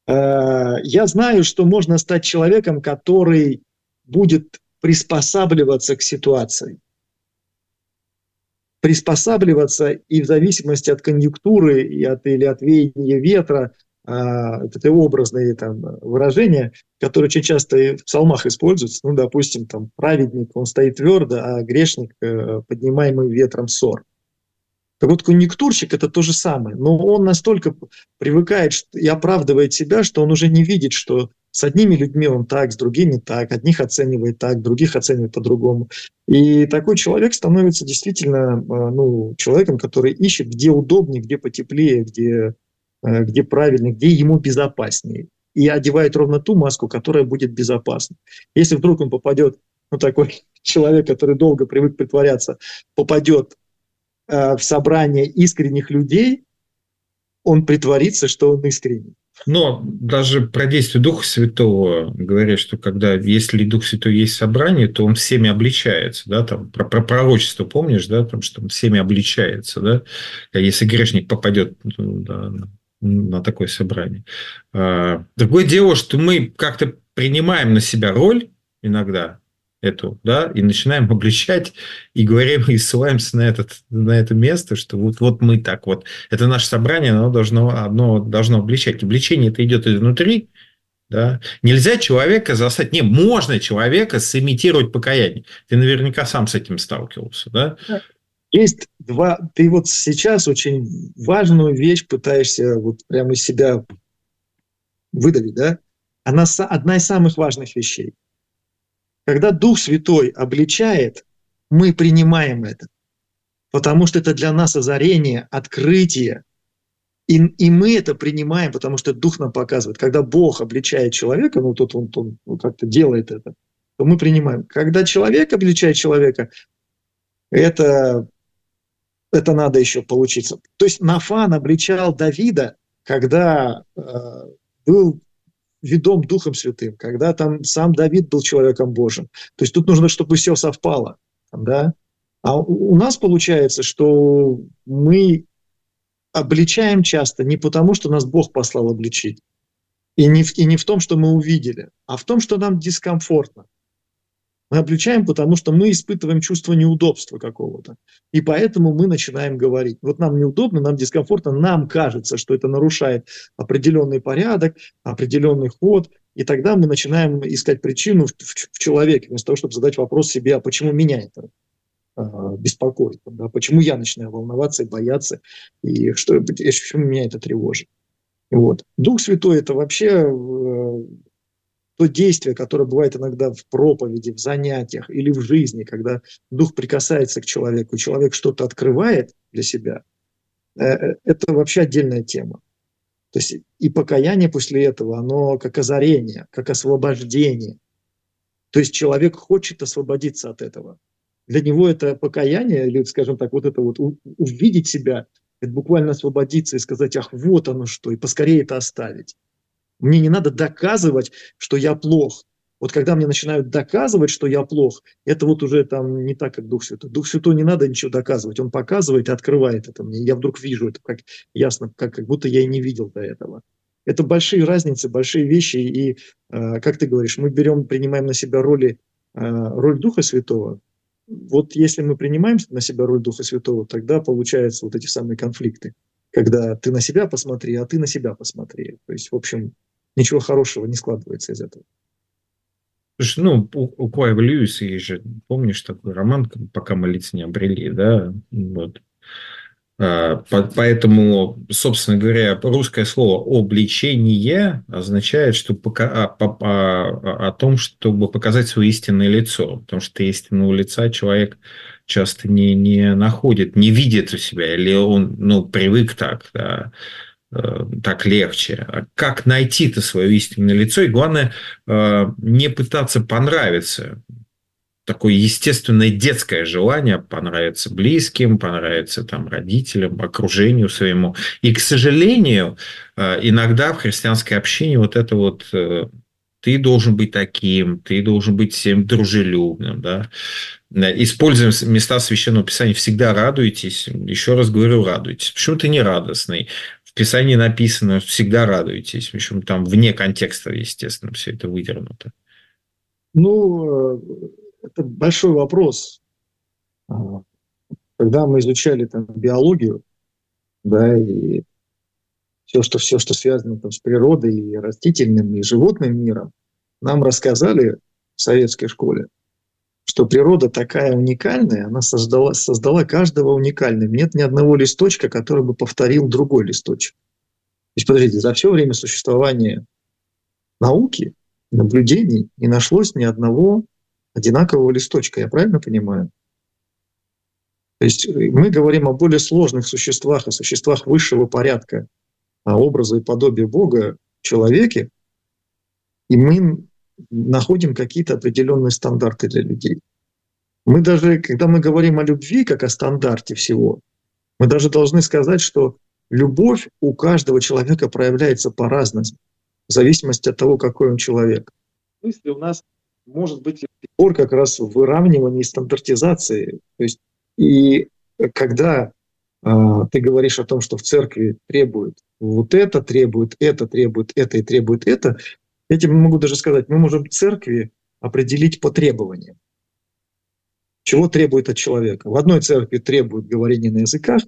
Э, я знаю, что можно стать человеком, который будет приспосабливаться к ситуации. Приспосабливаться и в зависимости от конъюнктуры и от, или от веяния ветра, а, это образные там, выражения, которые очень часто в псалмах используются. Ну, допустим, там праведник, он стоит твердо, а грешник, э, поднимаемый ветром ссор. Так вот, конъюнктурщик – это то же самое. Но он настолько привыкает и оправдывает себя, что он уже не видит, что с одними людьми он так, с другими так, одних оценивает так, других оценивает по-другому. И такой человек становится действительно э, ну, человеком, который ищет, где удобнее, где потеплее, где, э, где правильнее, где ему безопаснее. И одевает ровно ту маску, которая будет безопасна. Если вдруг он попадет, ну такой человек, который долго привык притворяться, попадет Э, в собрание искренних людей, он притворится, что он искренний. Но даже про действие Духа Святого говорят, что когда, если Дух Святой есть собрание, то он всеми обличается, да, там, про, про пророчество помнишь, да, там, что он всеми обличается, да, а если грешник попадет ну, да, на такое собрание. А, другое дело, что мы как-то принимаем на себя роль иногда, эту, да, и начинаем обличать, и говорим, и ссылаемся на, этот, на это место, что вот, вот мы так вот, это наше собрание, оно должно, одно должно обличать. Обличение это идет изнутри, да. Нельзя человека заставить, не, можно человека сымитировать покаяние. Ты наверняка сам с этим сталкивался, да? Есть два, ты вот сейчас очень важную вещь пытаешься вот прямо из себя выдавить, да? Она одна из самых важных вещей – когда Дух Святой обличает, мы принимаем это, потому что это для нас озарение, открытие. И, и мы это принимаем, потому что Дух нам показывает. Когда Бог обличает человека, ну тут он, он, он как-то делает это, то мы принимаем. Когда человек обличает человека, это, это надо еще получиться. То есть Нафан обличал Давида, когда э, был ведом Духом Святым, когда там сам Давид был человеком Божьим. То есть тут нужно, чтобы все совпало. Да? А у нас получается, что мы обличаем часто не потому, что нас Бог послал обличить, и не, в, и не в том, что мы увидели, а в том, что нам дискомфортно. Мы обличаем, потому что мы испытываем чувство неудобства какого-то. И поэтому мы начинаем говорить. Вот нам неудобно, нам дискомфортно, нам кажется, что это нарушает определенный порядок, определенный ход. И тогда мы начинаем искать причину в, в, в человеке, вместо того, чтобы задать вопрос себе, а почему меня это э, беспокоит, да? почему я начинаю волноваться и бояться, и что, почему меня это тревожит. Вот. Дух Святой – это вообще э, то действие, которое бывает иногда в проповеди, в занятиях или в жизни, когда дух прикасается к человеку, человек что-то открывает для себя, э, э, это вообще отдельная тема. То есть и покаяние после этого, оно как озарение, как освобождение. То есть человек хочет освободиться от этого. Для него это покаяние, или, скажем так, вот это вот увидеть себя, это буквально освободиться и сказать, ах, вот оно что, и поскорее это оставить. Мне не надо доказывать, что я плох. Вот когда мне начинают доказывать, что я плох, это вот уже там не так, как Дух Святой. Дух Святой не надо ничего доказывать. Он показывает и открывает это мне. Я вдруг вижу это как ясно, как, как будто я и не видел до этого. Это большие разницы, большие вещи. И, э, как ты говоришь, мы берем, принимаем на себя роли роль Духа Святого, вот если мы принимаем на себя роль Духа Святого, тогда получаются вот эти самые конфликты, когда ты на себя посмотри, а ты на себя посмотри. То есть, в общем, ничего хорошего не складывается из этого. Слушай, ну, у, у Клайва Льюиса есть же, помнишь, такой роман «Пока мы лиц не обрели», да? Вот. А, поэтому, собственно говоря, русское слово «обличение» означает, что пока, о, а, о, том, чтобы показать свое истинное лицо. Потому что истинного лица человек часто не, не находит, не видит у себя, или он ну, привык так, да, так легче. А как найти-то свое истинное лицо? И главное, э, не пытаться понравиться такое естественное детское желание понравиться близким, понравиться там родителям, окружению своему. И, к сожалению, э, иногда в христианской общине вот это вот э, ты должен быть таким, ты должен быть всем дружелюбным, да. Используем места Священного Писания, всегда радуйтесь. Еще раз говорю, радуйтесь. Почему ты не радостный? Писании написано, всегда радуйтесь. Причем там вне контекста, естественно, все это выдернуто. Ну, э, это большой вопрос. А, когда мы изучали там биологию, да, и все, что, все, что связано там, с природой, и растительным, и животным миром, нам рассказали в советской школе, что природа такая уникальная, она создала, создала каждого уникальным. Нет ни одного листочка, который бы повторил другой листочек. То есть, подождите, за все время существования науки, наблюдений не нашлось ни одного одинакового листочка, я правильно понимаю? То есть э, мы говорим о более сложных существах, о существах высшего порядка, о образа и подобии Бога человеке, и мы находим какие-то определенные стандарты для людей. Мы даже, когда мы говорим о любви как о стандарте всего, мы даже должны сказать, что любовь у каждого человека проявляется по-разному, в зависимости от того, какой он человек. Мысли у нас может быть упор как раз в выравнивании стандартизации. То есть, и когда э, ты говоришь о том, что в церкви требуют вот это, требует это, требует это и требует это, этим могу даже сказать, мы можем церкви определить по требованиям. Чего требует от человека? В одной церкви требуют говорения на языках,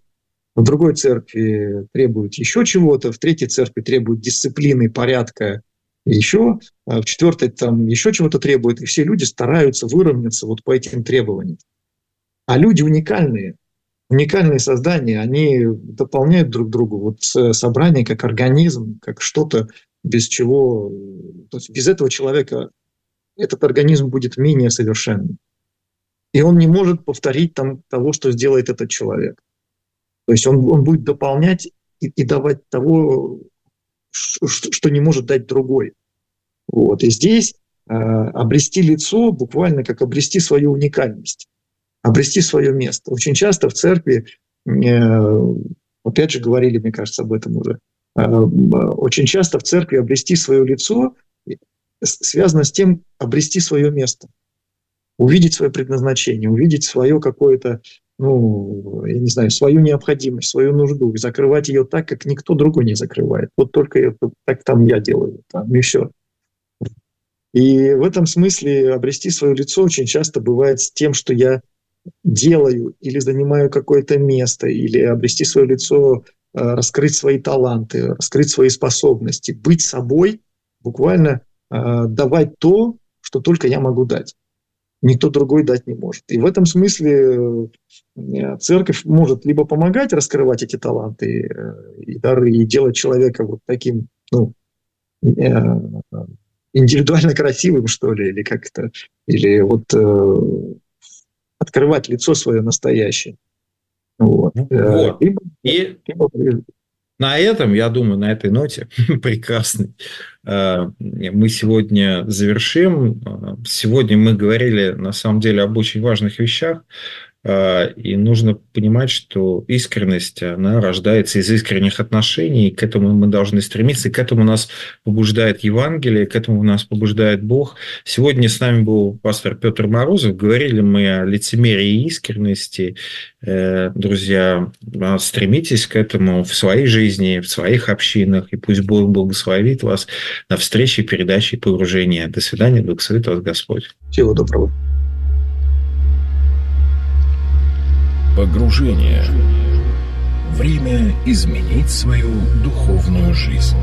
в другой церкви требуют еще чего-то, в третьей церкви требуют дисциплины, порядка еще, а в четвертой там еще чего-то требует, и все люди стараются выровняться вот по этим требованиям. А люди уникальные, уникальные создания, они дополняют друг друга. Вот собрание как организм, как что-то, без чего, то есть без этого человека этот организм будет менее совершенным. И он не может повторить там того, что сделает этот человек. То есть он, он будет дополнять и, и давать того, что не может дать другой. Вот. И здесь э, обрести лицо буквально как обрести свою уникальность, обрести свое место. Очень часто в церкви, э, опять же говорили, мне кажется, об этом уже, очень часто в церкви обрести свое лицо связано с тем, обрести свое место, увидеть свое предназначение, увидеть свое какое-то ну, я не знаю, свою необходимость, свою нужду, и закрывать ее так, как никто другой не закрывает. Вот только это, так там я делаю, там, все. И в этом смысле обрести свое лицо очень часто бывает с тем, что я делаю или занимаю какое-то место, или обрести свое лицо, э, раскрыть свои таланты, раскрыть свои способности, быть собой, буквально э, давать то, что только я могу дать никто другой дать не может. И в этом смысле э, церковь может либо помогать раскрывать эти таланты э, и дары, и делать человека вот таким, ну, э, индивидуально красивым, что ли, или как-то, или вот открывать лицо свое настоящее. Вот. вот. Либо, и либо на этом, я думаю, на этой ноте прекрасной э, мы сегодня завершим. Сегодня мы говорили, на самом деле, об очень важных вещах. А, и нужно понимать, что искренность, она рождается из искренних отношений, и к этому мы должны стремиться, и к этому нас побуждает Евангелие, к этому нас побуждает Бог. Сегодня с нами был пастор Петр Морозов, говорили мы о лицемерии и искренности. Э, друзья, стремитесь к этому в своей жизни, в своих общинах, и пусть Бог благословит вас на встрече, передаче и погружении. До свидания, благословит вас Господь. Всего доброго. Погружение. Время изменить свою духовную жизнь.